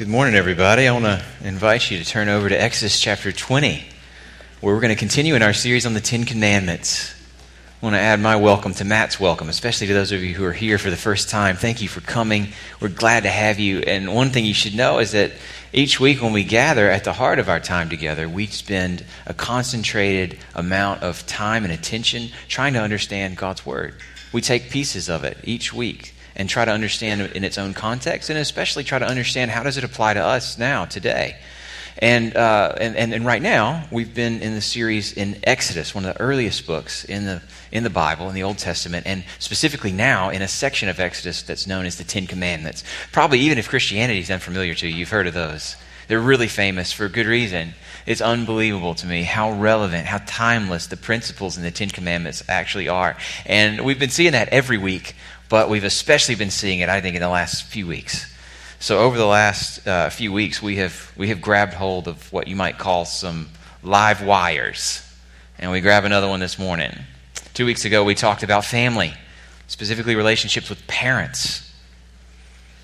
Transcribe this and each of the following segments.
Good morning, everybody. I want to invite you to turn over to Exodus chapter 20, where we're going to continue in our series on the Ten Commandments. I want to add my welcome to Matt's welcome, especially to those of you who are here for the first time. Thank you for coming. We're glad to have you. And one thing you should know is that each week when we gather at the heart of our time together, we spend a concentrated amount of time and attention trying to understand God's Word. We take pieces of it each week and try to understand in its own context, and especially try to understand how does it apply to us now, today. And, uh, and, and, and, right now, we've been in the series in Exodus, one of the earliest books in the, in the Bible, in the Old Testament, and specifically now in a section of Exodus that's known as the Ten Commandments. Probably even if Christianity is unfamiliar to you, you've heard of those. They're really famous for good reason. It's unbelievable to me how relevant, how timeless the principles in the Ten Commandments actually are. And we've been seeing that every week but we've especially been seeing it, I think, in the last few weeks. So over the last uh, few weeks, we have we have grabbed hold of what you might call some live wires, and we grab another one this morning. Two weeks ago, we talked about family, specifically relationships with parents.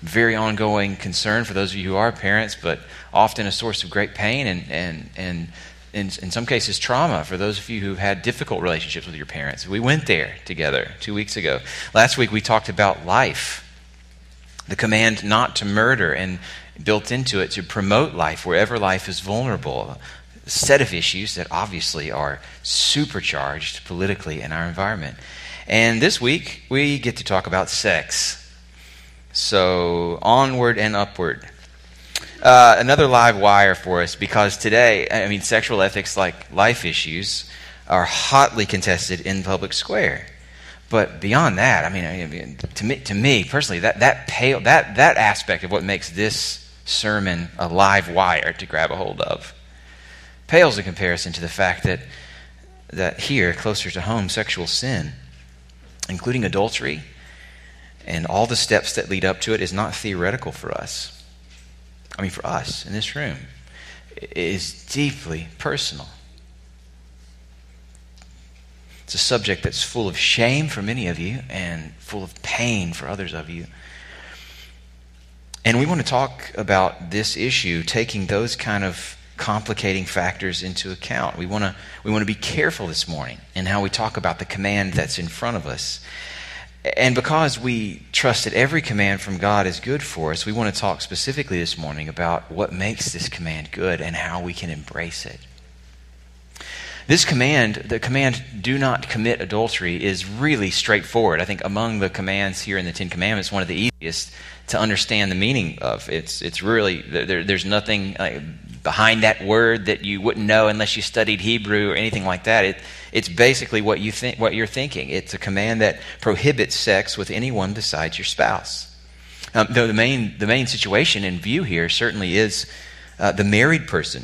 Very ongoing concern for those of you who are parents, but often a source of great pain and, and, and in, in some cases, trauma for those of you who've had difficult relationships with your parents. We went there together two weeks ago. Last week, we talked about life, the command not to murder, and built into it to promote life wherever life is vulnerable. A set of issues that obviously are supercharged politically in our environment. And this week, we get to talk about sex. So, onward and upward. Uh, another live wire for us because today, I mean, sexual ethics, like life issues, are hotly contested in public square. But beyond that, I mean, I mean to me, to me personally, that that pale, that that aspect of what makes this sermon a live wire to grab a hold of pales in comparison to the fact that that here, closer to home, sexual sin, including adultery, and all the steps that lead up to it, is not theoretical for us. I mean, for us in this room, is deeply personal. It's a subject that's full of shame for many of you and full of pain for others of you. And we want to talk about this issue, taking those kind of complicating factors into account. We want to, we want to be careful this morning in how we talk about the command that's in front of us. And because we trust that every command from God is good for us, we want to talk specifically this morning about what makes this command good and how we can embrace it. This command, the command, do not commit adultery, is really straightforward. I think among the commands here in the Ten Commandments, one of the easiest to understand the meaning of. It's, it's really, there, there's nothing behind that word that you wouldn't know unless you studied Hebrew or anything like that. It, it's basically what, you think, what you're thinking. It's a command that prohibits sex with anyone besides your spouse. Um, though the main, the main situation in view here certainly is uh, the married person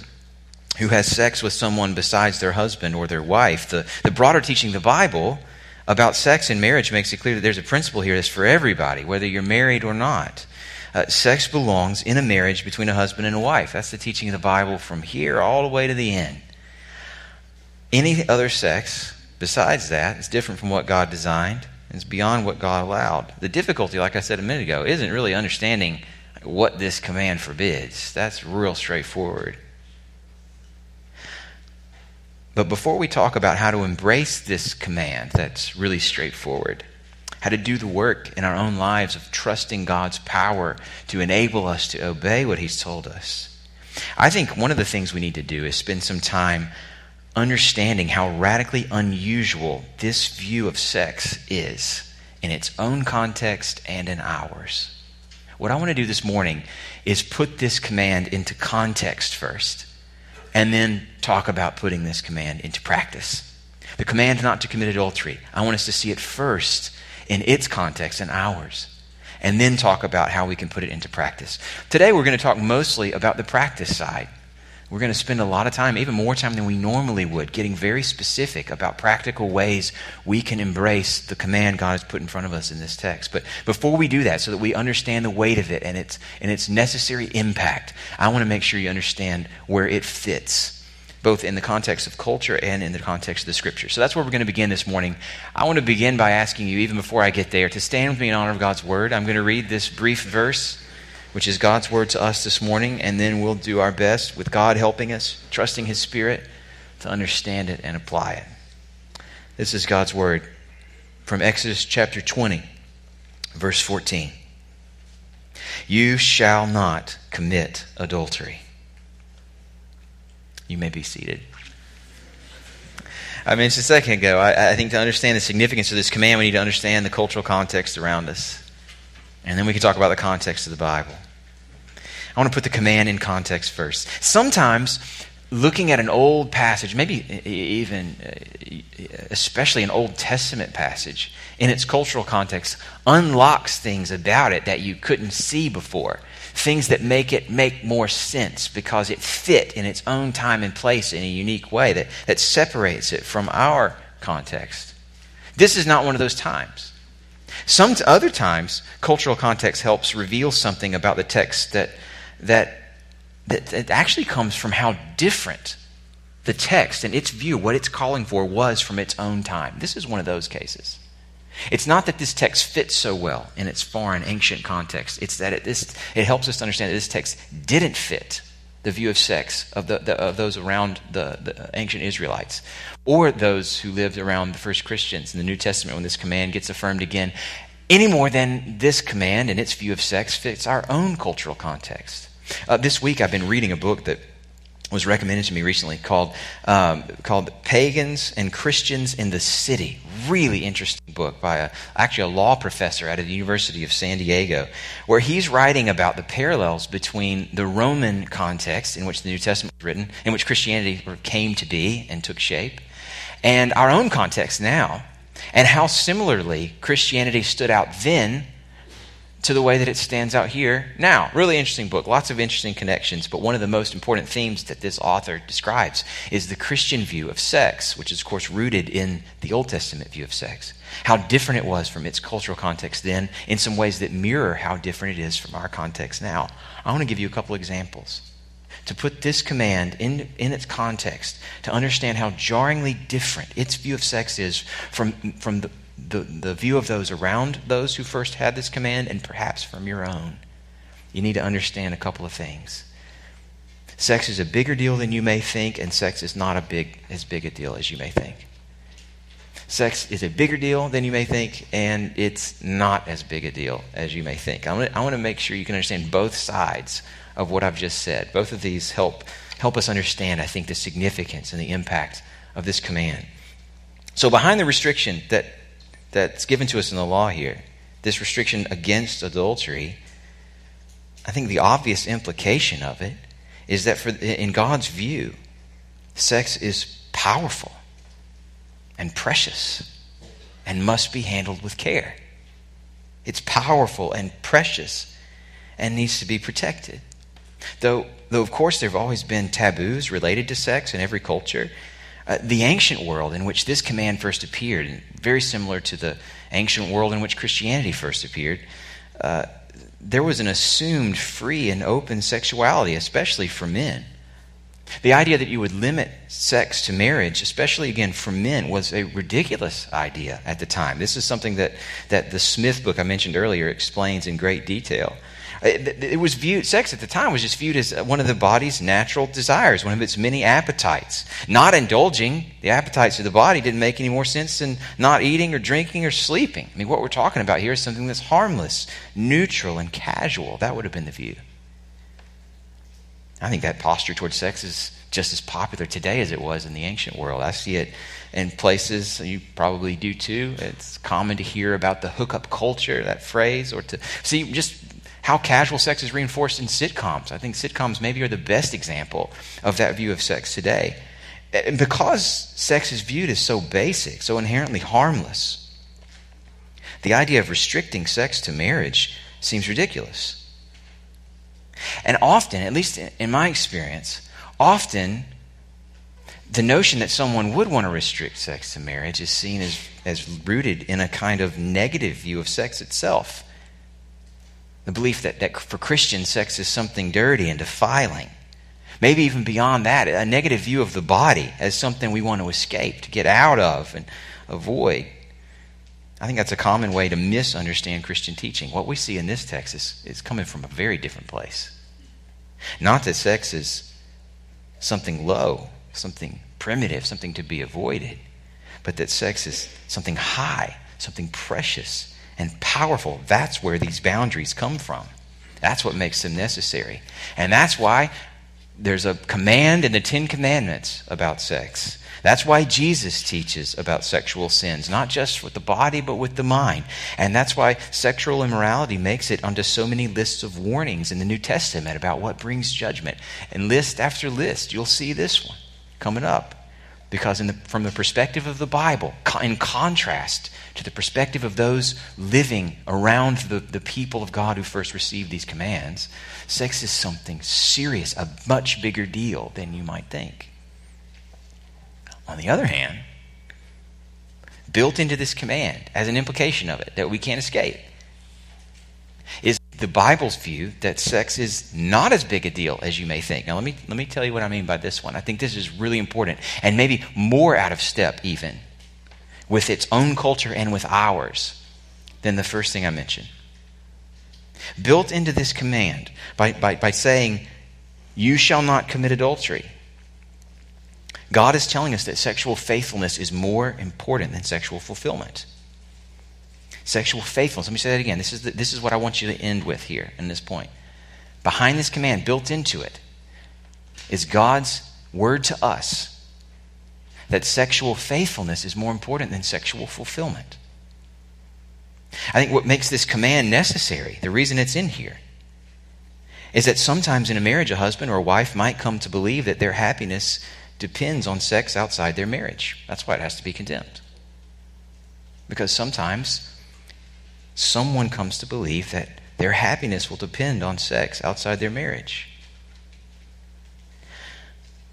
who has sex with someone besides their husband or their wife. The, the broader teaching of the Bible about sex and marriage makes it clear that there's a principle here that's for everybody, whether you're married or not. Uh, sex belongs in a marriage between a husband and a wife. That's the teaching of the Bible from here all the way to the end. Any other sex besides that is different from what God designed. It's beyond what God allowed. The difficulty, like I said a minute ago, isn't really understanding what this command forbids. That's real straightforward. But before we talk about how to embrace this command, that's really straightforward, how to do the work in our own lives of trusting God's power to enable us to obey what He's told us, I think one of the things we need to do is spend some time understanding how radically unusual this view of sex is in its own context and in ours. What I want to do this morning is put this command into context first and then talk about putting this command into practice. The command not to commit adultery, I want us to see it first in its context and ours, and then talk about how we can put it into practice. Today, we're going to talk mostly about the practice side. We're going to spend a lot of time, even more time than we normally would, getting very specific about practical ways we can embrace the command God has put in front of us in this text. But before we do that, so that we understand the weight of it and its, and its necessary impact, I want to make sure you understand where it fits, both in the context of culture and in the context of the scripture. So that's where we're going to begin this morning. I want to begin by asking you, even before I get there, to stand with me in honor of God's word. I'm going to read this brief verse which is God's word to us this morning, and then we'll do our best with God helping us, trusting His Spirit, to understand it and apply it. This is God's word from Exodus chapter 20, verse 14. You shall not commit adultery. You may be seated. I mentioned a second ago, I, I, think to understand the significance of this command, we need to understand the cultural context around us. And then we can talk about the context of the Bible. I want to put the command in context first. Sometimes, looking at an old passage, maybe even, especially an Old Testament passage, in its cultural context, unlocks things about it that you couldn't see before. Things that make it make more sense because it fit in its own time and place in a unique way that, that separates it from our context. This is not one of those times. Some other times, cultural context helps reveal something about the text that, that, that, that actually comes from how different the text and its view, what it's calling for, was from its own time. This is one of those cases. It's not that this text fits so well in its foreign, ancient context. It's that it, this, it helps us to understand that this text didn't fit the view of sex of, the, the, of those around the, the ancient Israelites or those who lived around the first Christians in the New Testament when this command gets affirmed again, any more than this command and its view of sex fits our own cultural context. Uh, this week I've been reading a book that was recommended to me recently called, um, called Pagans and Christians in the City. Really interesting book by a, actually a law professor at the University of San Diego, where he's writing about the parallels between the Roman context in which the New Testament was written, in which Christianity came to be and took shape, and our own context now, and how similarly Christianity stood out then to the way that it stands out here now. Really interesting book, lots of interesting connections, but one of the most important themes that this author describes is the Christian view of sex, which is, of course, rooted in the Old Testament view of sex. How different it was from its cultural context then, in some ways that mirror how different it is from our context now. I want to give you a couple examples to put this command in, in its context, to understand how jarringly different its view of sex is from, from the, the, the view of those around those who first had this command and perhaps from your own. You need to understand a couple of things. Sex is a bigger deal than you may think, and sex is not a big, as big a deal as you may think. Sex is a bigger deal than you may think, and it's not as big a deal as you may think. I want to, I want to make sure you can understand both sides of what I've just said. Both of these help, help us understand, I think, the significance and the impact of this command. So, behind the restriction that, that's given to us in the law here, this restriction against adultery, I think the obvious implication of it is that for, in God's view, sex is powerful and precious and must be handled with care. It's powerful and precious and needs to be protected. Though, though of course, there have always been taboos related to sex in every culture, uh, the ancient world in which this command first appeared, very similar to the ancient world in which Christianity first appeared, uh, there was an assumed free and open sexuality, especially for men. The idea that you would limit sex to marriage, especially again for men, was a ridiculous idea at the time. This is something that, that the Smith book I mentioned earlier explains in great detail. Uh, it was viewed, sex at the time was just viewed as uh, one of the body's natural desires, one of its many appetites. Not indulging the appetites of the body didn't make any more sense than not eating or drinking or sleeping. I mean, what we're talking about here is something that's harmless, neutral, and casual. That would have been the view. I think that posture towards sex is just as popular today as it was in the ancient world. I see it in places, you probably do too. It's common to hear about the hookup culture, that phrase, or to see just how casual sex is reinforced in sitcoms. I think sitcoms maybe are the best example of that view of sex today. And because sex is viewed as so basic, so inherently harmless, the idea of restricting sex to marriage seems ridiculous. And often, at least in my experience, often the notion that someone would want to restrict sex to marriage is seen as, as rooted in a kind of negative view of sex itself. The belief that, that for Christians, sex is something dirty and defiling. Maybe even beyond that, a negative view of the body as something we want to escape, to get out of and avoid. I think that's a common way to misunderstand Christian teaching. What we see in this text is, is coming from a very different place. Not that sex is something low, something primitive, something to be avoided, but that sex is something high, something precious and powerful. That's where these boundaries come from. That's what makes them necessary. And that's why there's a command in the Ten Commandments about sex. That's why Jesus teaches about sexual sins, not just with the body, but with the mind. And that's why sexual immorality makes it onto so many lists of warnings in the New Testament about what brings judgment. And list after list, you'll see this one coming up. Because, the, from the perspective of the Bible, in contrast to the perspective of those living around the, the people of God who first received these commands, sex is something serious, a much bigger deal than you might think. On the other hand, built into this command as an implication of it that we can't escape is the Bible's view that sex is not as big a deal as you may think. Now, let me, let me tell you what I mean by this one. I think this is really important and maybe more out of step, even with its own culture and with ours than the first thing I mentioned. Built into this command by, by, by saying, You shall not commit adultery. God is telling us that sexual faithfulness is more important than sexual fulfillment. Sexual faithfulness. Let me say that again. This is, the, this is what I want you to end with here in this point. Behind this command, built into it, is God's word to us that sexual faithfulness is more important than sexual fulfillment. I think what makes this command necessary, the reason it's in here, is that sometimes in a marriage, a husband or a wife might come to believe that their happiness depends on sex outside their marriage. That's why it has to be condemned. Because sometimes someone comes to believe that their happiness will depend on sex outside their marriage.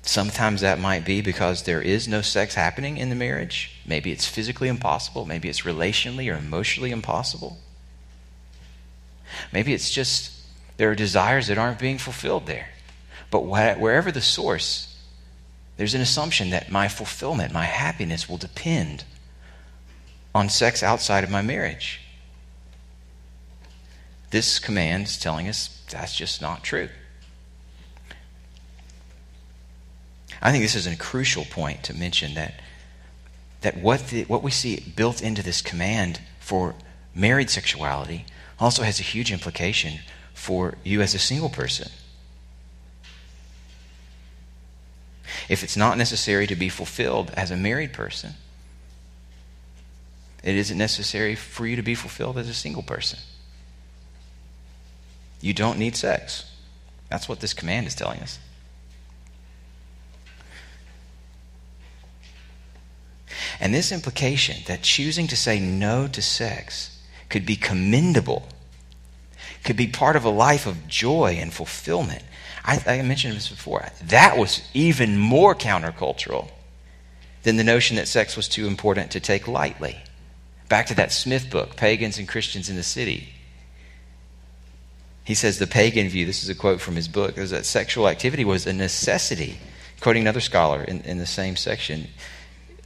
Sometimes that might be because there is no sex happening in the marriage. Maybe it's physically impossible. Maybe it's relationally or emotionally impossible. Maybe it's just there are desires that aren't being fulfilled there. But wherever the source, there's an assumption that my fulfillment, my happiness will depend on sex outside of my marriage. This command is telling us that's just not true. I think this is a crucial point to mention that, that what, the, what we see built into this command for married sexuality also has a huge implication for you as a single person. if it's not necessary to be fulfilled as a married person, it isn't necessary for you to be fulfilled as a single person. You don't need sex. That's what this command is telling us. And this implication that choosing to say no to sex could be commendable, could be part of a life of joy and fulfillment, I, I mentioned this before. That was even more countercultural than the notion that sex was too important to take lightly. Back to that Smith book, Pagans and Christians in the City. He says the pagan view, this is a quote from his book, is that sexual activity was a necessity. Quoting another scholar in, in the same section,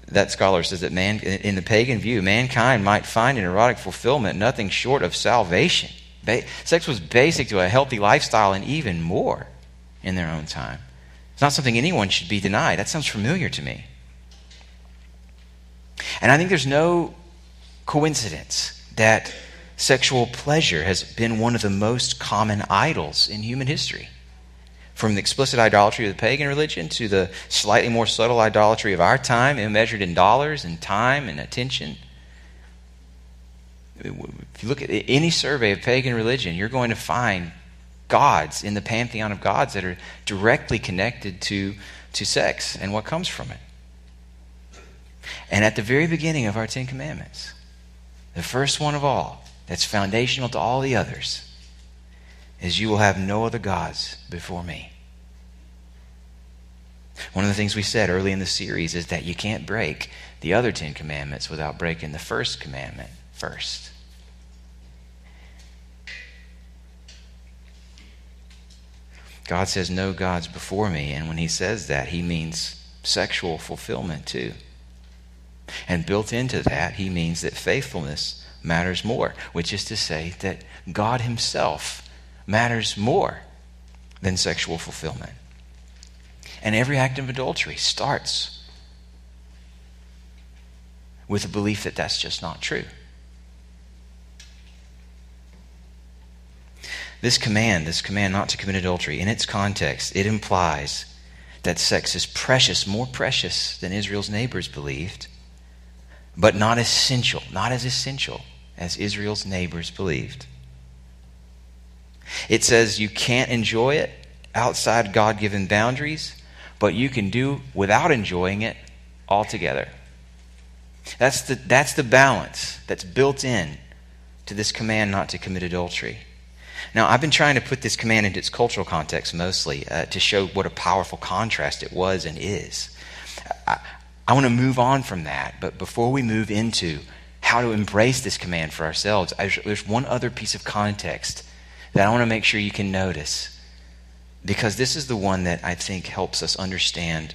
that scholar says that man, in the pagan view, mankind might find in erotic fulfillment nothing short of salvation. Sex was basic to a healthy lifestyle and even more in their own time. It's not something anyone should be denied. That sounds familiar to me. And I think there's no coincidence that sexual pleasure has been one of the most common idols in human history. From the explicit idolatry of the pagan religion to the slightly more subtle idolatry of our time, measured in dollars and time and attention. If you look at any survey of pagan religion, you're going to find gods in the pantheon of gods that are directly connected to, to sex and what comes from it. And at the very beginning of our Ten Commandments, the first one of all, that's foundational to all the others, is you will have no other gods before me. One of the things we said early in the series is that you can't break the other Ten Commandments without breaking the first commandment first. God says, No gods before me. And when he says that, he means sexual fulfillment too. And built into that, he means that faithfulness matters more, which is to say that God himself matters more than sexual fulfillment. And every act of adultery starts with a belief that that's just not true. This command, this command not to commit adultery, in its context, it implies that sex is precious, more precious than Israel's neighbors believed, but not essential, not as essential as Israel's neighbors believed. It says you can't enjoy it outside God given boundaries, but you can do without enjoying it altogether. That's the, that's the balance that's built in to this command not to commit adultery. Now, I've been trying to put this command into its cultural context mostly uh, to show what a powerful contrast it was and is. I, I want to move on from that, but before we move into how to embrace this command for ourselves, there's one other piece of context that I want to make sure you can notice because this is the one that I think helps us understand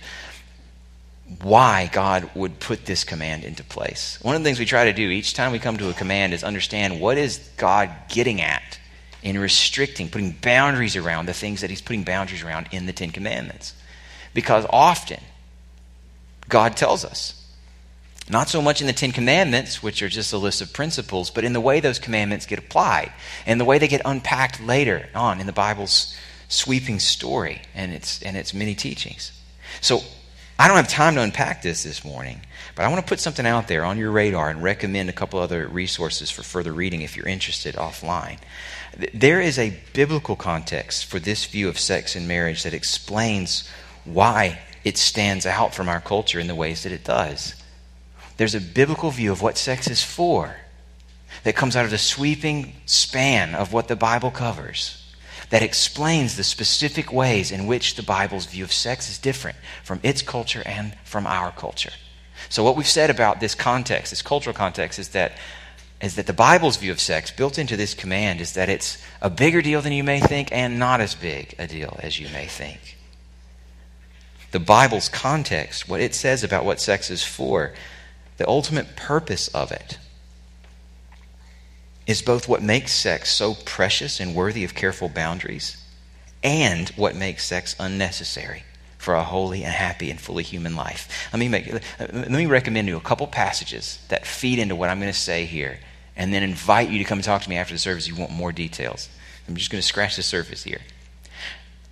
why God would put this command into place. One of the things we try to do each time we come to a command is understand what is God getting at in restricting, putting boundaries around the things that he's putting boundaries around in the 10 commandments. Because often God tells us not so much in the Ten Commandments, which are just a list of principles, but in the way those commandments get applied and the way they get unpacked later on in the Bible's sweeping story and its, and its many teachings. So I don't have time to unpack this this morning, but I want to put something out there on your radar and recommend a couple other resources for further reading if you're interested offline. There is a biblical context for this view of sex and marriage that explains why it stands out from our culture in the ways that it does there's a biblical view of what sex is for that comes out of the sweeping span of what the Bible covers that explains the specific ways in which the Bible's view of sex is different from its culture and from our culture. So what we've said about this context, this cultural context is that is that the Bible's view of sex built into this command is that it's a bigger deal than you may think and not as big a deal as you may think. The Bible's context, what it says about what sex is for, the ultimate purpose of it is both what makes sex so precious and worthy of careful boundaries and what makes sex unnecessary for a holy and happy and fully human life. Let me, make, let me recommend you a couple passages that feed into what I'm going to say here and then invite you to come talk to me after the service if you want more details. I'm just going to scratch the surface here.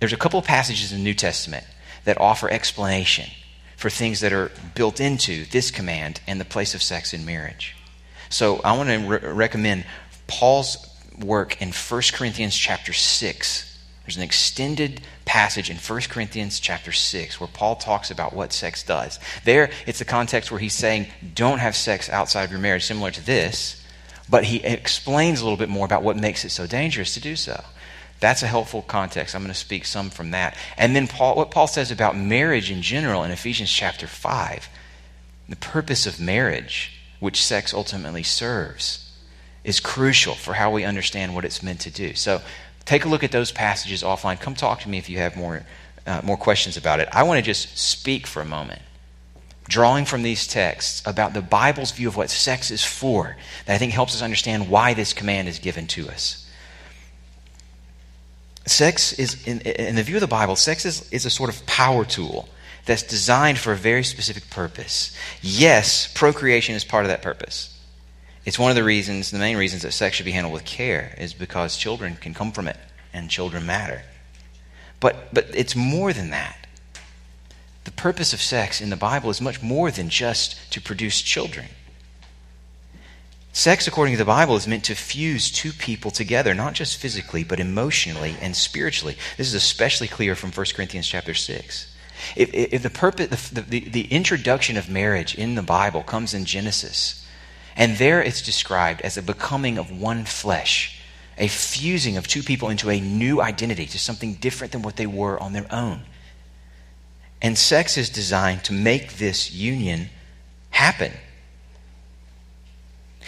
There's a couple passages in the New Testament that offer explanation for things that are built into this command and the place of sex in marriage. So I want to re- recommend Paul's work in 1 Corinthians chapter 6. There's an extended passage in 1 Corinthians chapter 6 where Paul talks about what sex does. There, it's the context where he's saying, don't have sex outside of your marriage, similar to this, but he explains a little bit more about what makes it so dangerous to do so. That's a helpful context. I'm going to speak some from that. And then Paul, what Paul says about marriage in general in Ephesians chapter 5. The purpose of marriage, which sex ultimately serves, is crucial for how we understand what it's meant to do. So take a look at those passages offline. Come talk to me if you have more, uh, more questions about it. I want to just speak for a moment, drawing from these texts about the Bible's view of what sex is for, that I think helps us understand why this command is given to us. Sex is, in, in the view of the Bible, sex is, is a sort of power tool that's designed for a very specific purpose. Yes, procreation is part of that purpose. It's one of the reasons, the main reasons that sex should be handled with care is because children can come from it and children matter. But, but it's more than that. The purpose of sex in the Bible is much more than just to produce children. Sex, according to the Bible, is meant to fuse two people together, not just physically, but emotionally and spiritually. This is especially clear from 1 Corinthians chapter 6. If, if the, purpose, the, the, the introduction of marriage in the Bible comes in Genesis, and there it's described as a becoming of one flesh, a fusing of two people into a new identity, to something different than what they were on their own. And sex is designed to make this union happen.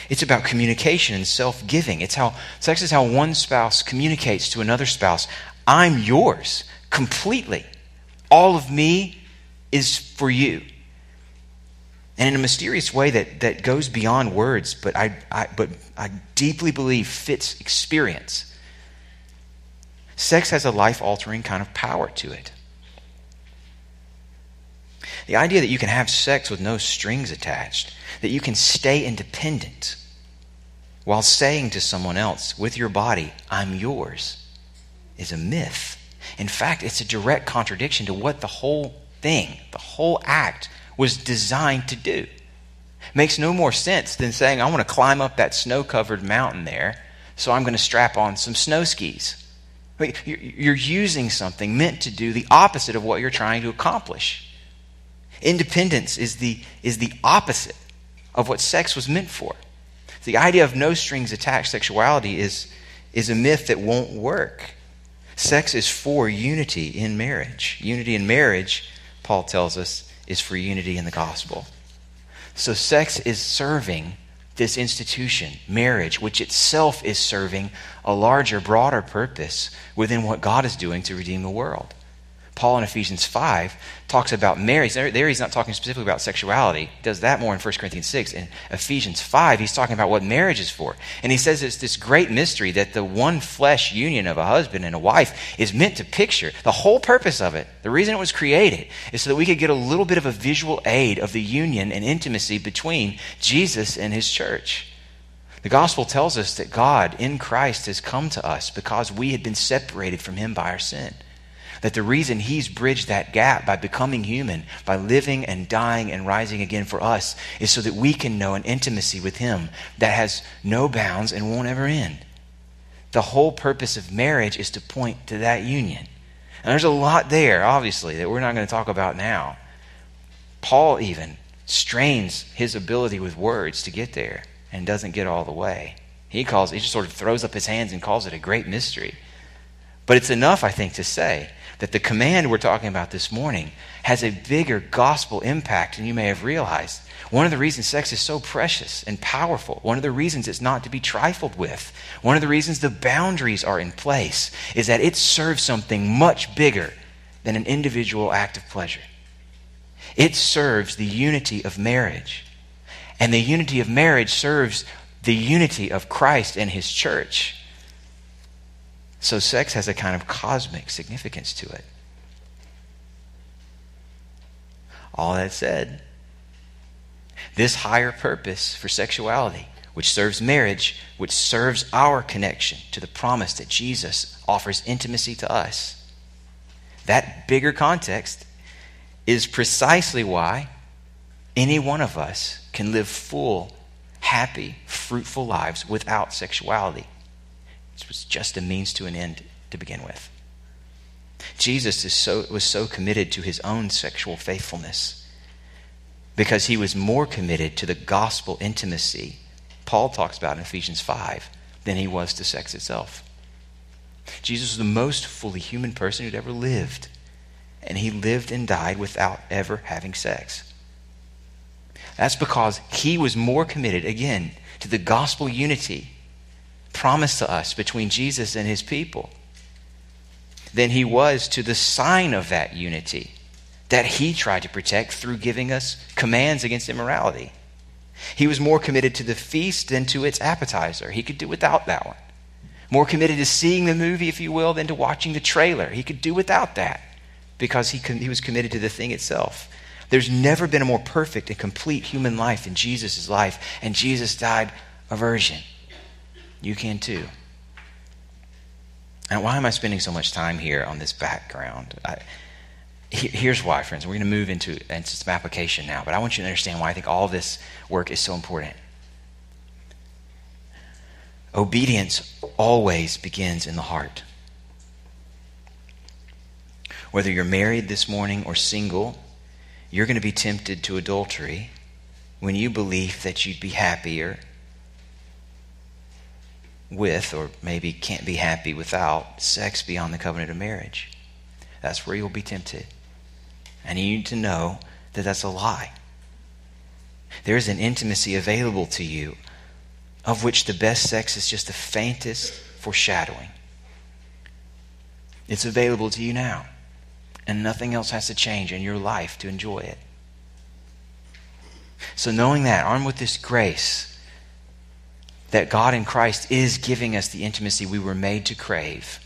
It's about communication and self giving. It's how sex is how one spouse communicates to another spouse I'm yours completely. All of me is for you. and in a mysterious way that, that goes beyond words, but I, I, but I deeply believe fits experience. Sex has a life altering kind of power to it. The idea that you can have sex with no strings attached, that you can stay independent while saying to someone else with your body, I'm yours, is a myth. In fact, it's a direct contradiction to what the whole thing, the whole act, was designed to do. Makes no more sense than saying, I want to climb up that snow covered mountain there, so I'm going to strap on some snow skis. You're using something meant to do the opposite of what you're trying to accomplish. Independence is the, is the opposite of what sex was meant for. The idea of no strings attached sexuality is, is a myth that won't work. Sex is for unity in marriage. Unity in marriage, Paul tells us, is for unity in the gospel. So sex is serving this institution, marriage, which itself is serving a larger, broader purpose within what God is doing to redeem the world. Paul in Ephesians 5 talks about marriage. There, there, he's not talking specifically about sexuality. He does that more in 1 Corinthians 6. In Ephesians 5, he's talking about what marriage is for. And he says it's this great mystery that the one flesh union of a husband and a wife is meant to picture. The whole purpose of it, the reason it was created, is so that we could get a little bit of a visual aid of the union and intimacy between Jesus and his church. The gospel tells us that God in Christ has come to us because we had been separated from him by our sin. That the reason he's bridged that gap by becoming human, by living and dying and rising again for us, is so that we can know an intimacy with him that has no bounds and won't ever end. The whole purpose of marriage is to point to that union. And there's a lot there, obviously, that we're not going to talk about now. Paul even strains his ability with words to get there and doesn't get all the way. He calls he just sort of throws up his hands and calls it a great mystery. But it's enough, I think, to say that the command we're talking about this morning has a bigger gospel impact than you may have realized. One of the reasons sex is so precious and powerful, one of the reasons it's not to be trifled with, one of the reasons the boundaries are in place, is that it serves something much bigger than an individual act of pleasure. It serves the unity of marriage. And the unity of marriage serves the unity of Christ and his church. So sex has a kind of cosmic significance to it. All that said, this higher purpose for sexuality, which serves marriage, which serves our connection to the promise that Jesus offers intimacy to us, that bigger context is precisely why any one of us can live full, happy, fruitful lives without sexuality. Was just a means to an end to begin with. Jesus so, was so committed to his own sexual faithfulness because he was more committed to the gospel intimacy Paul talks about in Ephesians 5 than he was to sex itself. Jesus was the most fully human person who'd ever lived, and he lived and died without ever having sex. That's because he was more committed, again, to the gospel unity promised to us between Jesus and his people than he was to the sign of that unity that he tried to protect through giving us commands against immorality. He was more committed to the feast than to its appetizer. He could do without that one. More committed to seeing the movie, if you will, than to watching the trailer. He could do without that because he, he was committed to the thing itself. There's never been a more perfect and complete human life in Jesus' life, and Jesus died a virgin. You can too. And why am I spending so much time here on this background? I, here's why, friends. We're going to move into, into some application now, but I want you to understand why I think all this work is so important. Obedience always begins in the heart. Whether you're married this morning or single, you're going to be tempted to adultery when you believe that you'd be happier with, or maybe can't be happy without, sex beyond the covenant of marriage. That's where you'll be tempted. And you need to know that that's a lie. There is an intimacy available to you of which the best sex is just the faintest foreshadowing. It's available to you now, and nothing else has to change in your life to enjoy it. So, knowing that, armed with this grace, that God in Christ is giving us the intimacy we were made to crave,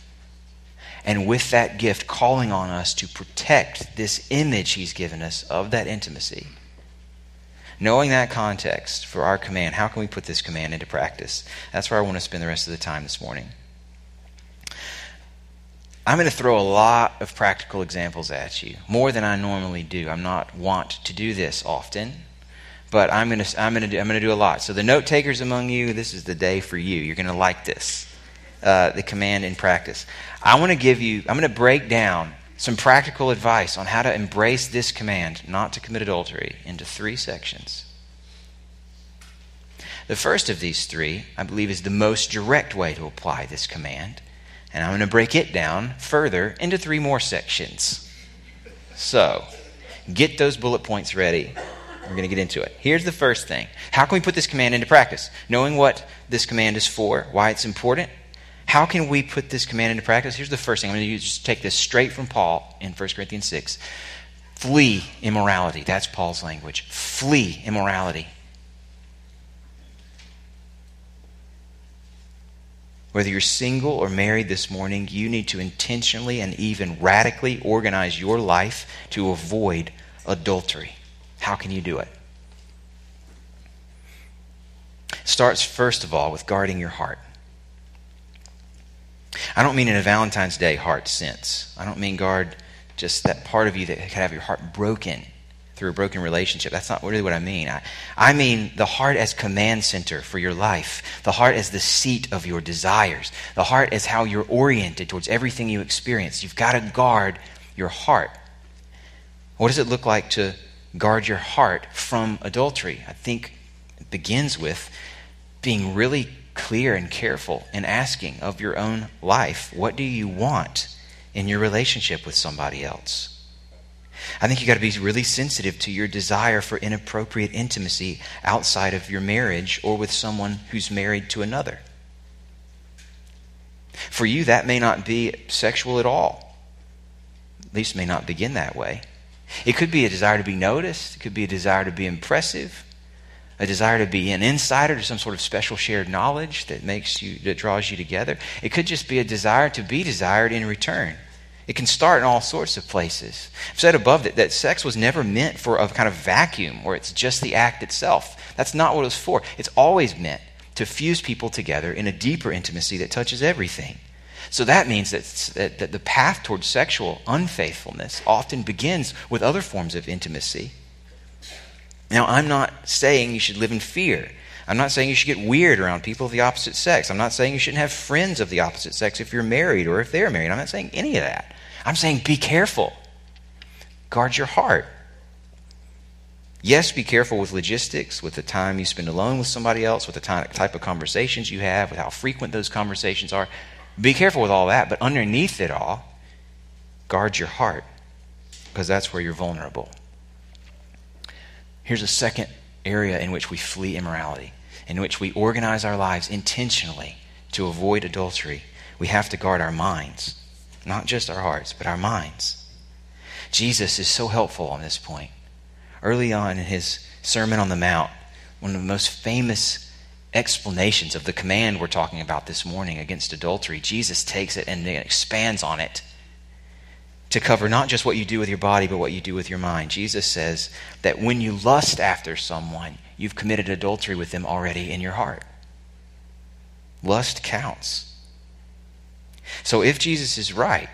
and with that gift, calling on us to protect this image He's given us of that intimacy. Knowing that context for our command, how can we put this command into practice? That's where I want to spend the rest of the time this morning. I'm going to throw a lot of practical examples at you, more than I normally do. I'm not want to do this often, but I'm going to I'm going to do, I'm going to do a lot. So the note takers among you, this is the day for you. You're going to like this, uh, the command in practice. I want to give you. I'm going to break down some practical advice on how to embrace this command, not to commit adultery, into three sections. The first of these three, I believe, is the most direct way to apply this command. And I'm going to break it down further into three more sections. So, get those bullet points ready. We're going to get into it. Here's the first thing How can we put this command into practice? Knowing what this command is for, why it's important. How can we put this command into practice? Here's the first thing. I'm going to just take this straight from Paul in 1 Corinthians 6. Flee immorality. That's Paul's language. Flee immorality. Whether you're single or married this morning, you need to intentionally and even radically organize your life to avoid adultery. How can you do it? Starts first of all with guarding your heart. I don't mean in a Valentine's Day heart sense. I don't mean guard just that part of you that could have your heart broken through a broken relationship. That's not really what I mean. I, I mean the heart as command center for your life, the heart as the seat of your desires, the heart as how you're oriented towards everything you experience. You've got to guard your heart. What does it look like to guard your heart from adultery? I think it begins with being really clear and careful and asking of your own life what do you want in your relationship with somebody else? I think you got to be really sensitive to your desire for inappropriate intimacy outside of your marriage or with someone who's married to another. For you, that may not be sexual at all. At least may not begin that way. It could be a desire to be noticed, it could be a desire to be impressive, a desire to be an insider to some sort of special shared knowledge that makes you that draws you together. It could just be a desire to be desired in return. It can start in all sorts of places. I've said above that, that sex was never meant for a kind of vacuum where it's just the act itself. That's not what it was for. It's always meant to fuse people together in a deeper intimacy that touches everything. So that means that, that, the path towards sexual unfaithfulness often begins with other forms of intimacy. Now, I'm not saying you should live in fear. I'm not saying you should get weird around people of the opposite sex. I'm not saying you shouldn't have friends of the opposite sex if you're married or if they're married. I'm not saying any of that. I'm saying be careful. Guard your heart. Yes, be careful with logistics, with the time you spend alone with somebody else, with the type of conversations you have, with how frequent those conversations are. Be careful with all that, but underneath it all, guard your heart because that's where you're vulnerable. Here's a second area in which we flee immorality, in which we organize our lives intentionally to avoid adultery. We have to guard our minds. Not just our hearts, but our minds. Jesus is so helpful on this point. Early on in his Sermon on the Mount, one of the most famous explanations of the command we're talking about this morning against adultery, Jesus takes it and then expands on it to cover not just what you do with your body, but what you do with your mind. Jesus says that when you lust after someone, you've committed adultery with them already in your heart. Lust counts. So if Jesus is right,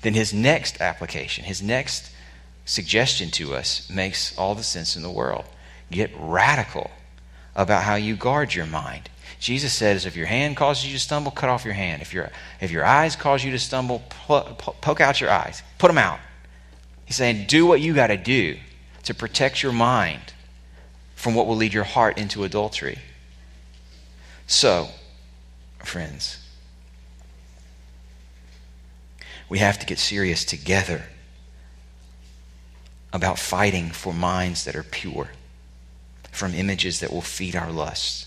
then his next application, his next suggestion to us makes all the sense in the world. Get radical about how you guard your mind. Jesus says, if your hand causes you to stumble, cut off your hand. If your, if your eyes cause you to stumble, poke out your eyes. Put them out. He's saying, do what you got to do to protect your mind from what will lead your heart into adultery. So, friends, we have to get serious together about fighting for minds that are pure from images that will feed our lusts.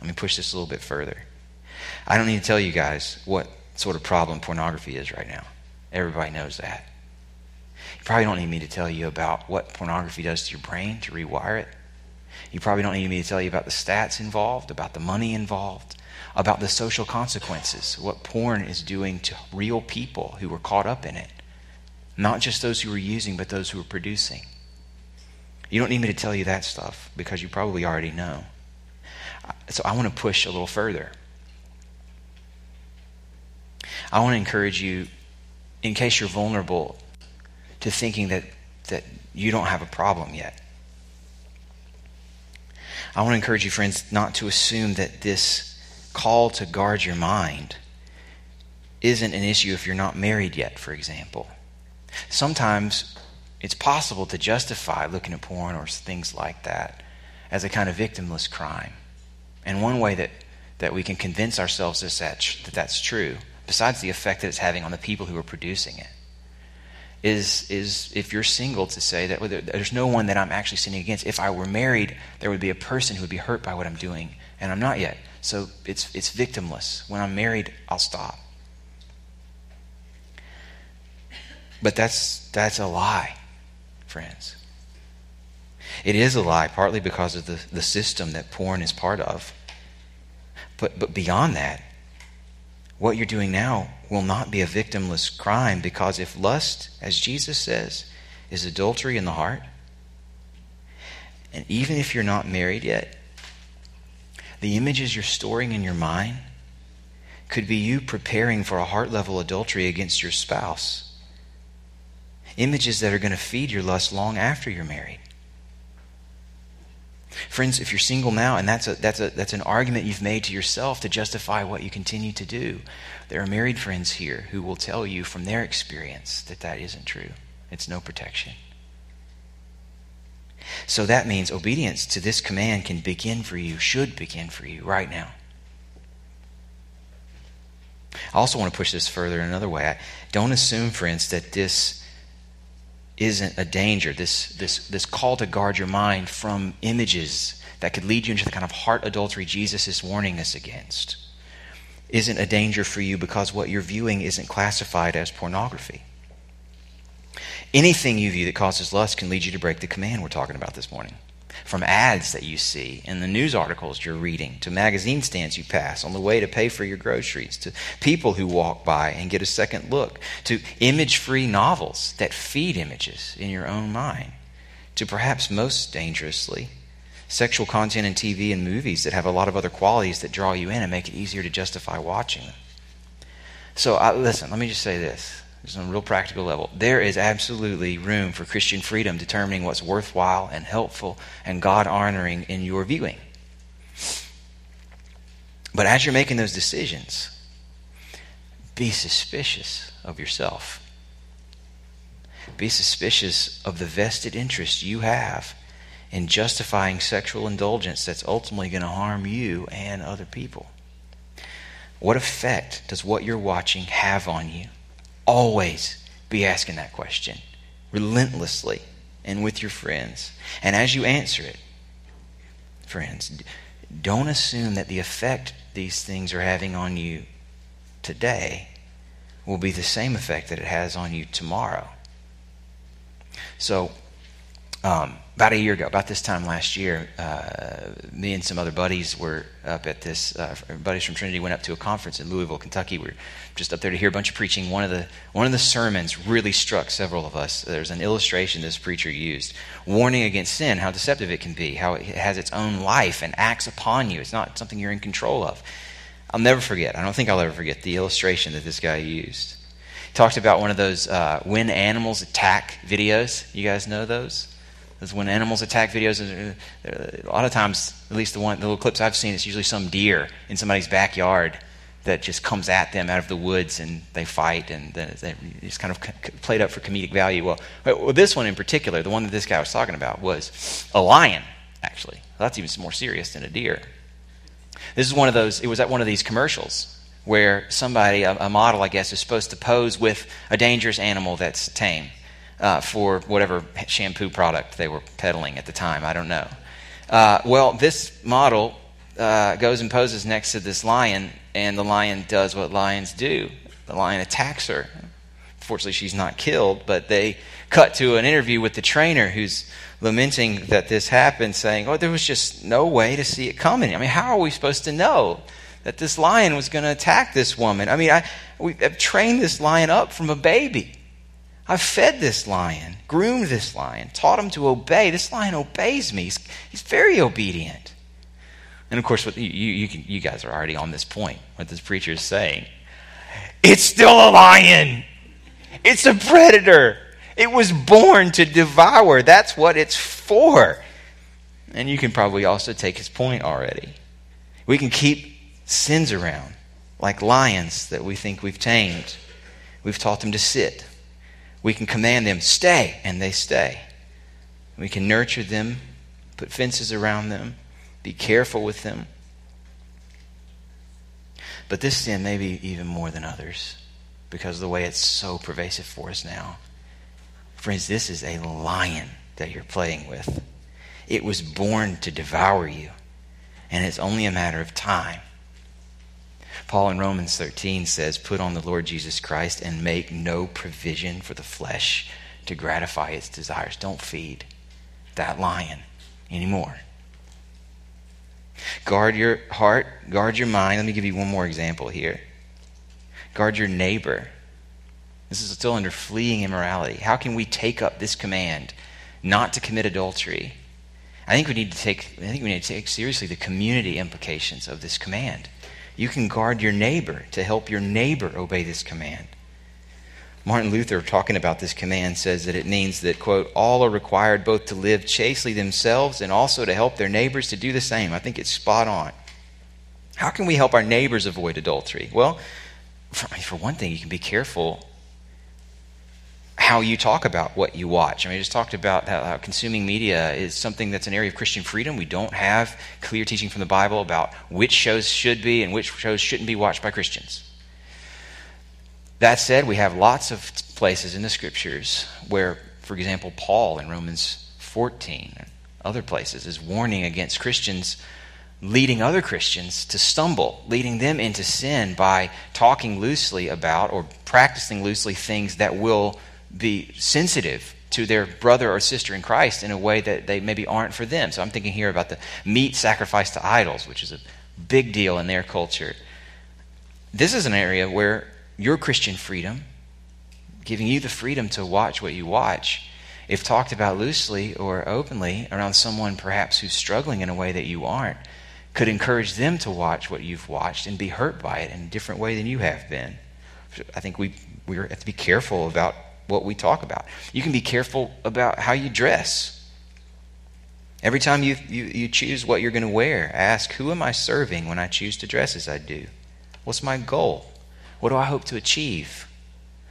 Let me push this a little bit further. I don't need to tell you guys what sort of problem pornography is right now. Everybody knows that. You probably don't need me to tell you about what pornography does to your brain to rewire it. You probably don't need me to tell you about the stats involved, about the money involved, about the social consequences, what porn is doing to real people who were caught up in it. Not just those who were using, but those who were producing. You don't need me to tell you that stuff because you probably already know. So I want to push a little further. I want to encourage you, in case you're vulnerable, to thinking that, that you don't have a problem yet. I want to encourage you, friends, not to assume that this call to guard your mind isn't an issue if you're not married yet, for example. Sometimes it's possible to justify looking at porn or things like that as a kind of victimless crime. And one way that, that we can convince ourselves that, that that's true, besides the effect that it's having on the people who are producing it, is, is if you're single to say that well, there's no one that I'm actually sinning against. If I were married, there would be a person who would be hurt by what I'm doing, and I'm not yet. So it's, it's victimless. When I'm married, I'll stop. But that's, that's a lie, friends. It is a lie, partly because of the, the system that porn is part of. But, but beyond that, what you're doing now will not be a victimless crime because if lust, as Jesus says, is adultery in the heart, and even if you're not married yet, the images you're storing in your mind could be you preparing for a heart level adultery against your spouse. Images that are going to feed your lust long after you're married. Friends, if you're single now, and that's, a, that's, a, that's an argument you've made to yourself to justify what you continue to do, there are married friends here who will tell you from their experience that that isn't true. It's no protection. So that means obedience to this command can begin for you, should begin for you right now. I also want to push this further in another way. I don't assume, friends, that this isn't a danger, this, this, this call to guard your mind from images that could lead you into the kind of heart adultery Jesus is warning us against, isn't a danger for you because what you're viewing isn't classified as pornography. Anything you view that causes lust can lead you to break the command we're talking about this morning from ads that you see in the news articles you're reading, to magazine stands you pass on the way to pay for your groceries, to people who walk by and get a second look, to image free novels that feed images in your own mind, to perhaps most dangerously, sexual content in TV and movies that have a lot of other qualities that draw you in and make it easier to justify watching them. So, uh, listen, let me just say this just on a real practical level, there is absolutely room for Christian freedom determining what's worthwhile and helpful and God honoring in your viewing. But as you're making those decisions, be suspicious of yourself. Be suspicious of the vested interest you have in justifying sexual indulgence that's ultimately going to harm you and other people. What effect does what you're watching have on you? Always be asking that question relentlessly and with your friends. And as you answer it, friends, don't assume that the effect these things are having on you today will be the same effect that it has on you tomorrow. So, um, about a year ago, about this time last year, uh, me and some other buddies were up at this. Uh, buddies from Trinity went up to a conference in Louisville, Kentucky. We were just up there to hear a bunch of preaching. One of the one of the sermons really struck several of us. There's an illustration this preacher used, warning against sin, how deceptive it can be, how it has its own life and acts upon you. It's not something you're in control of. I'll never forget. I don't think I'll ever forget the illustration that this guy used. He talked about one of those uh, when animals attack videos. You guys know those? Because when animals attack videos, uh, a lot of times, at least the one the little clips I've seen, it's usually some deer in somebody's backyard that just comes at them out of the woods and they fight and it's kind of played up for comedic value. Well, this one in particular, the one that this guy was talking about, was a lion. Actually, that's even more serious than a deer. This is one of those. It was at one of these commercials where somebody, a model, I guess, is supposed to pose with a dangerous animal that's tame uh, for whatever shampoo product they were peddling at the time. I don't know. Uh, well, this model uh, goes and poses next to this lion, and the lion does what lions do the lion attacks her, Fortunately, she's not killed, but they cut to an interview with the trainer who's lamenting that this happened, saying, Oh, there was just no way to see it coming. I mean, how are we supposed to know that this lion was going to attack this woman? I mean, I, we have trained this lion up from a baby. I've fed this lion, groomed this lion, taught him to obey. This lion obeys me. He's, he's very obedient. And of course, what you, you, can, you guys are already on this point, what this preacher is saying. It's still a lion. It's a predator. It was born to devour. That's what it's for. And you can probably also take his point already. We can keep sins around like lions that we think we've tamed. We've taught them to sit. We can command them, stay, and they stay. We can nurture them, put fences around them, be careful with them. But this sin may be even more than others because of the way it's so pervasive for us now. Friends, this is a lion that you're playing with. It was born to devour you, and it's only a matter of time. Paul in Romans 13 says, Put on the Lord Jesus Christ and make no provision for the flesh to gratify its desires. Don't feed that lion anymore. Guard your heart, guard your mind. Let me give you one more example here. Guard your neighbor. This is still under fleeing immorality. How can we take up this command not to commit adultery? I think we need to take I think we need to take seriously the community implications of this command. You can guard your neighbor to help your neighbor obey this command. Martin Luther, talking about this command, says that it means that, quote, all are required both to live chastely themselves and also to help their neighbors to do the same. I think it's spot on. How can we help our neighbors avoid adultery? Well, for, for one thing, you can be careful how you talk about what you watch. I mean, I just talked about how, consuming media is something that's an area of Christian freedom. We don't have clear teaching from the Bible about which shows should be and which shows shouldn't be watched by Christians. That said, we have lots of places in the scriptures where, for example, Paul in Romans 14 and other places is warning against Christians leading other Christians to stumble, leading them into sin by talking loosely about or practicing loosely things that will be sensitive to their brother or sister in Christ in a way that they maybe aren't for them. So I'm thinking here about the meat sacrificed to idols, which is a big deal in their culture. This is an area where your Christian freedom, giving you the freedom to watch what you watch, if talked about loosely or openly around someone perhaps who's struggling in a way that you aren't, could encourage them to watch what you've watched and be hurt by it in a different way than you have been. I think we, we have to be careful about what we talk about. You can be careful about how you dress. Every time you, you, you choose what you're going to wear, ask, Who am I serving when I choose to dress as I do? What's my goal? What do I hope to achieve?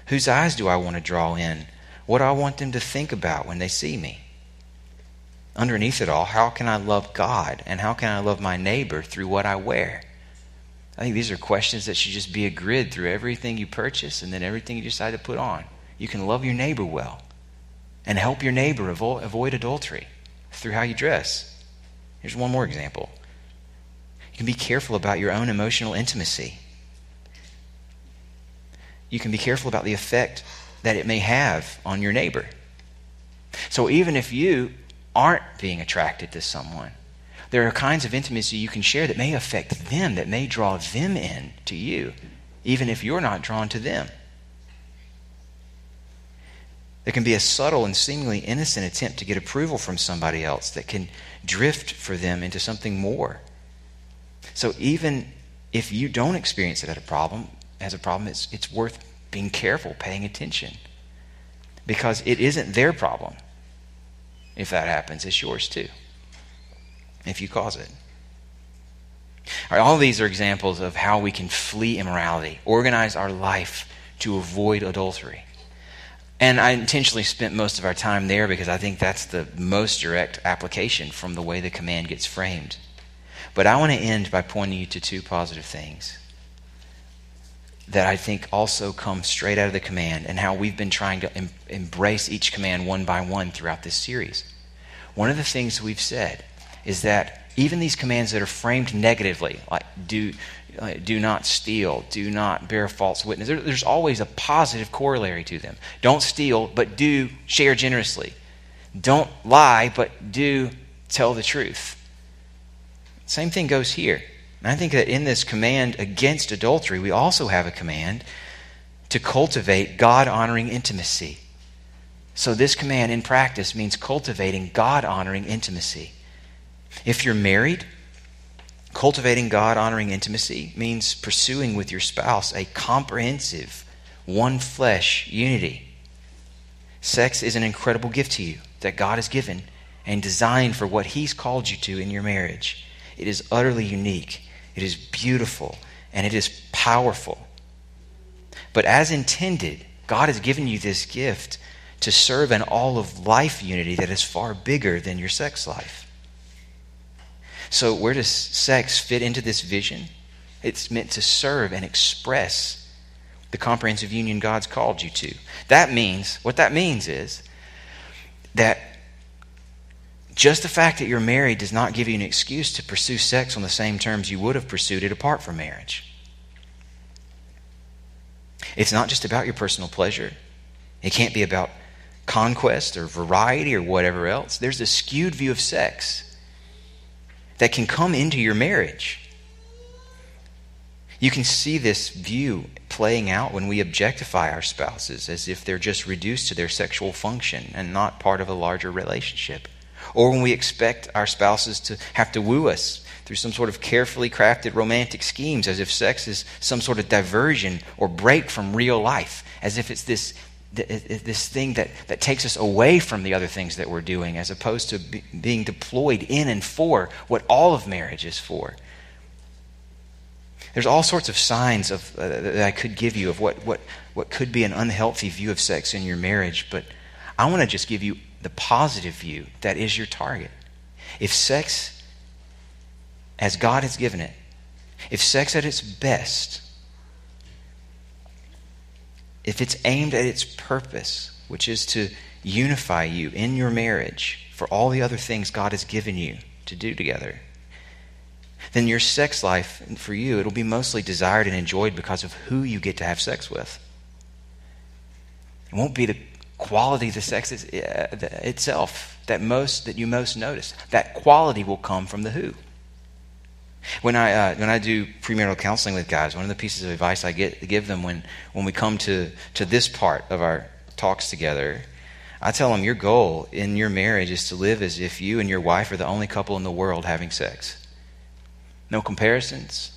Whose eyes do I want to draw in? What do I want them to think about when they see me? underneath it all, how can I love God and how can I love my neighbor through what I wear? I think these are questions that should just be a grid through everything you purchase and then everything you decide to put on. You can love your neighbor well and help your neighbor avo- avoid adultery through how you dress. Here's one more example. You can be careful about your own emotional intimacy. You can be careful about the effect that it may have on your neighbor. So even if you aren't being attracted to someone. There are kinds of intimacy you can share that may affect them, that may draw them in to you, even if you're not drawn to them. There can be a subtle and seemingly innocent attempt to get approval from somebody else that can drift for them into something more. So even if you don't experience it as a problem, as a problem, it's, it's worth being careful, paying attention. Because it isn't their problem if that happens, it's yours too. If you cause it. All, right, all these are examples of how we can flee immorality, organize our life to avoid adultery. And I intentionally spent most of our time there because I think that's the most direct application from the way the command gets framed. But I want to end by pointing you to two positive things that I think also come straight out of the command and how we've been trying to em- embrace each command one by one throughout this series. One of the things we've said is that even these commands that are framed negatively, like do Uh, do not steal, do not bear false witness. There, there's always a positive corollary to them. Don't steal, but do share generously. Don't lie, but do tell the truth. Same thing goes here. And I think that in this command against adultery, we also have a command to cultivate God honoring intimacy. So, this command in practice means cultivating God honoring intimacy. If you're married, cultivating God honoring intimacy means pursuing with your spouse a comprehensive, one flesh unity. Sex is an incredible gift to you that God has given and designed for what He's called you to in your marriage. It is utterly unique, it is beautiful, and it is powerful. But as intended, God has given you this gift to serve an all of life unity that is far bigger than your sex life. So, where does sex fit into this vision? It's meant to serve and express the comprehensive union God's called you to. That means, what that means is that just the fact that you're married does not give you an excuse to pursue sex on the same terms you would have pursued it apart from marriage. It's not just about your personal pleasure. It can't be about conquest or variety or whatever else. There's a skewed view of sex that can come into your marriage. You can see this view playing out when we objectify our spouses as if they're just reduced to their sexual function and not part of a larger relationship. Or when we expect our spouses to have to woo us through some sort of carefully crafted romantic schemes as if sex is some sort of diversion or break from real life, as if it's this this thing that, that takes us away from the other things that we're doing as opposed to be, being deployed in and for what all of marriage is for. There's all sorts of signs of, uh, that I could give you of what, what, what could be an unhealthy view of sex in your marriage, but I want to just give you the positive view that is your target. If sex, as God has given it, if sex at its best if it's aimed at its purpose, which is to unify you in your marriage for all the other things God has given you to do together, then your sex life, for you, it'll be mostly desired and enjoyed because of who you get to have sex with. It won't be the quality of the sex uh, itself that most that you most notice. That quality will come from the who. When I, uh, when I do premarital counseling with guys, one of the pieces of advice I get, give them when, when we come to, to this part of our talks together, I tell them your goal in your marriage is to live as if you and your wife are the only couple in the world having sex. No comparisons,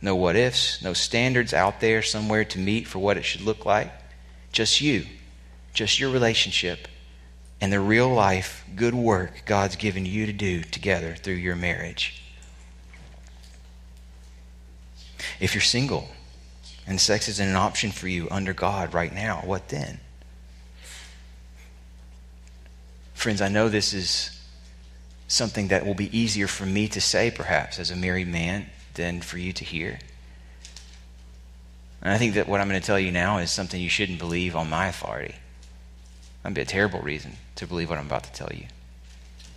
no what ifs, no standards out there somewhere to meet for what it should look like. Just you, just your relationship, and the real life good work God's given you to do together through your marriage. If you're single and sex isn't an option for you under God right now, what then? Friends, I know this is something that will be easier for me to say, perhaps, as a married man, than for you to hear. And I think that what I'm going to tell you now is something you shouldn't believe on my authority. That'd be a terrible reason to believe what I'm about to tell you.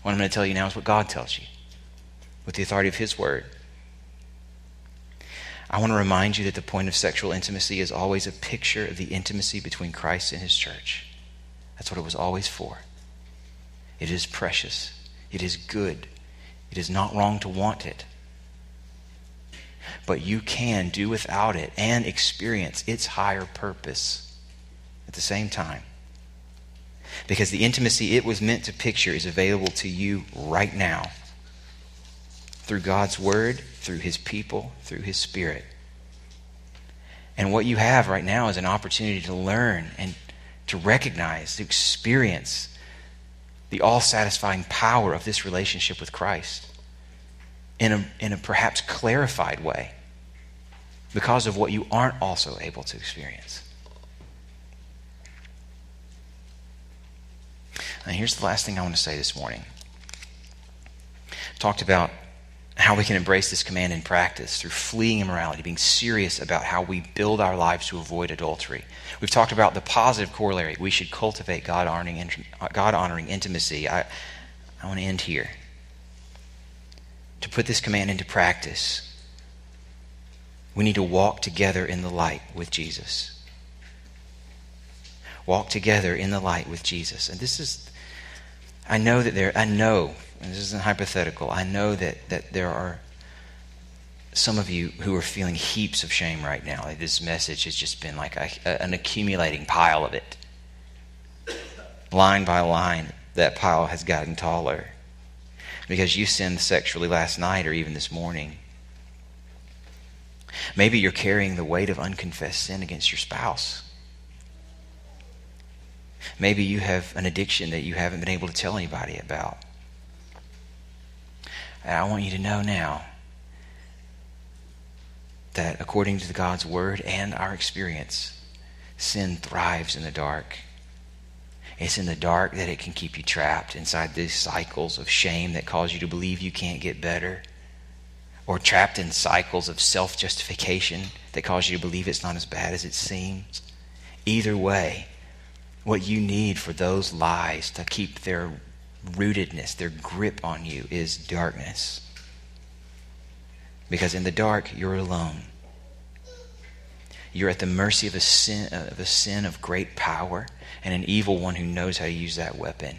What I'm going to tell you now is what God tells you, with the authority of His Word. I want to remind you that the point of sexual intimacy is always a picture of the intimacy between Christ and his church. That's what it was always for. It is precious. It is good. It is not wrong to want it. But you can do without it and experience its higher purpose at the same time. Because the intimacy it was meant to picture is available to you right now through God's Word, through His people, through His Spirit. And what you have right now is an opportunity to learn and to recognize, to experience the all satisfying power of this relationship with Christ in a, in a perhaps clarified way because of what you aren't also able to experience. And here's the last thing I want to say this morning. Talked about how we can embrace this command in practice through fleeing immorality, being serious about how we build our lives to avoid adultery. We've talked about the positive corollary. We should cultivate God honoring, God honoring intimacy. I, I want to end here. To put this command into practice, We need to walk together in the light with Jesus. Walk together in the light with Jesus. And this is, I know that there, I know, and this isn't hypothetical, I know that, that there are some of you who are feeling heaps of shame right now. Like this message has just been like a, an accumulating pile of it. Line by line, that pile has gotten taller because you sinned sexually last night or even this morning. Maybe you're carrying the weight of unconfessed sin against your spouse. Maybe you have an addiction that you haven't been able to tell anybody about. And I want you to know now that according to God's word and our experience, sin thrives in the dark. It's in the dark that it can keep you trapped inside these cycles of shame that cause you to believe you can't get better, or trapped in cycles of self justification that cause you to believe it's not as bad as it seems. Either way, what you need for those lies to keep their rootedness, their grip on you, is darkness. Because in the dark, you're alone. You're at the mercy of a sin of, a sin of great power and an evil one who knows how to use that weapon.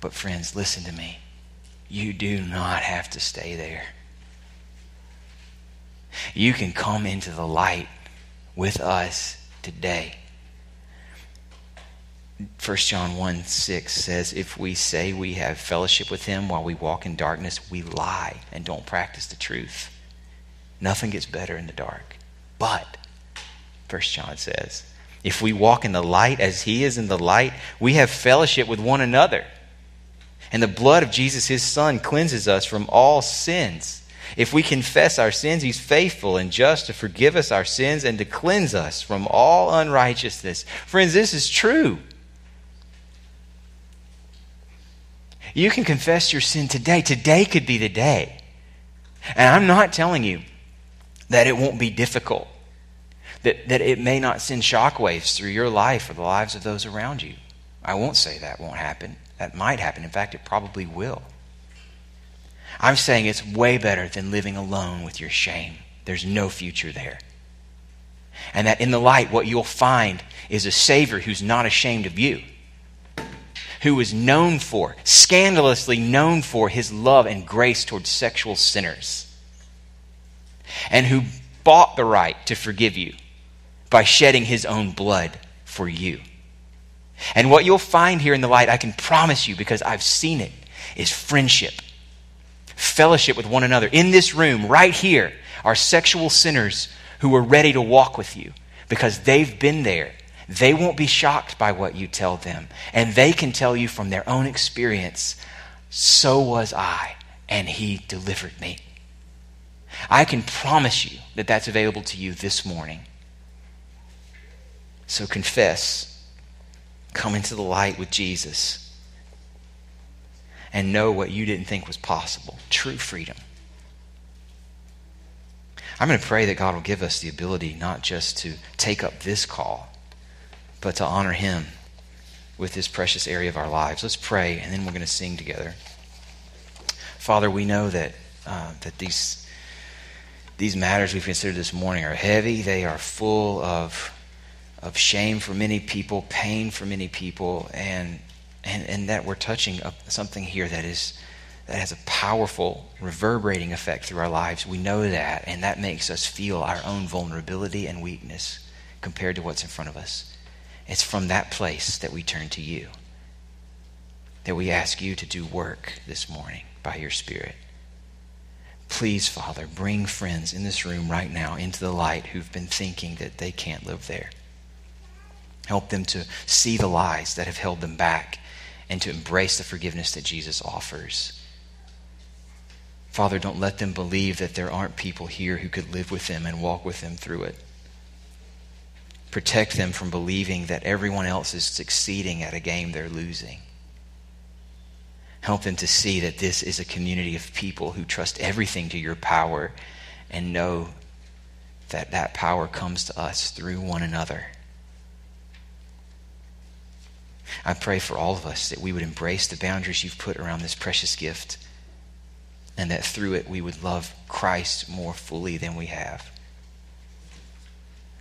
But, friends, listen to me. You do not have to stay there. You can come into the light with us today. 1 John 1 6 says, If we say we have fellowship with him while we walk in darkness, we lie and don't practice the truth. Nothing gets better in the dark. But, First John says, if we walk in the light as he is in the light, we have fellowship with one another. And the blood of Jesus, his son, cleanses us from all sins. If we confess our sins, he's faithful and just to forgive us our sins and to cleanse us from all unrighteousness. Friends, this is true. You can confess your sin today. Today could be the day. And I'm not telling you that it won't be difficult, that, that it may not send shockwaves through your life or the lives of those around you. I won't say that won't happen. That might happen. In fact, it probably will. I'm saying it's way better than living alone with your shame. There's no future there. And that in the light, what you'll find is a Savior who's not ashamed of you, who is known for, scandalously known for, his love and grace towards sexual sinners and who bought the right to forgive you by shedding his own blood for you. And what you'll find here in the light, I can promise you because I've seen it, is friendship, fellowship with one another. In this room, right here, are sexual sinners who are ready to walk with you because they've been there. They won't be shocked by what you tell them. And they can tell you from their own experience, so was I, and he delivered me. I can promise you that that's available to you this morning. So confess. Come into the light with Jesus. And know what you didn't think was possible true freedom. I'm going to pray that God will give us the ability not just to take up this call, but to honor Him with this precious area of our lives. Let's pray, and then we're going to sing together. Father, we know that, uh, that these these matters we've considered this morning are heavy. They are full of, of shame for many people, pain for many people, and, and, and that we're touching something here that is that has a powerful reverberating effect through our lives. We know that, and that makes us feel our own vulnerability and weakness compared to what's in front of us. It's from that place that we turn to you, that we ask you to do work this morning by your Spirit. Please, Father, bring friends in this room right now into the light who've been thinking that they can't live there. Help them to see the lies that have held them back and to embrace the forgiveness that Jesus offers. Father, don't let them believe that there aren't people here who could live with them and walk with them through it. Protect them from believing that everyone else is succeeding at a game they're losing. Help them to see that this is a community of people who trust everything to your power and know that that power comes to us through one another. I pray for all of us that we would embrace the boundaries you've put around this precious gift and that through it we would love Christ more fully than we have.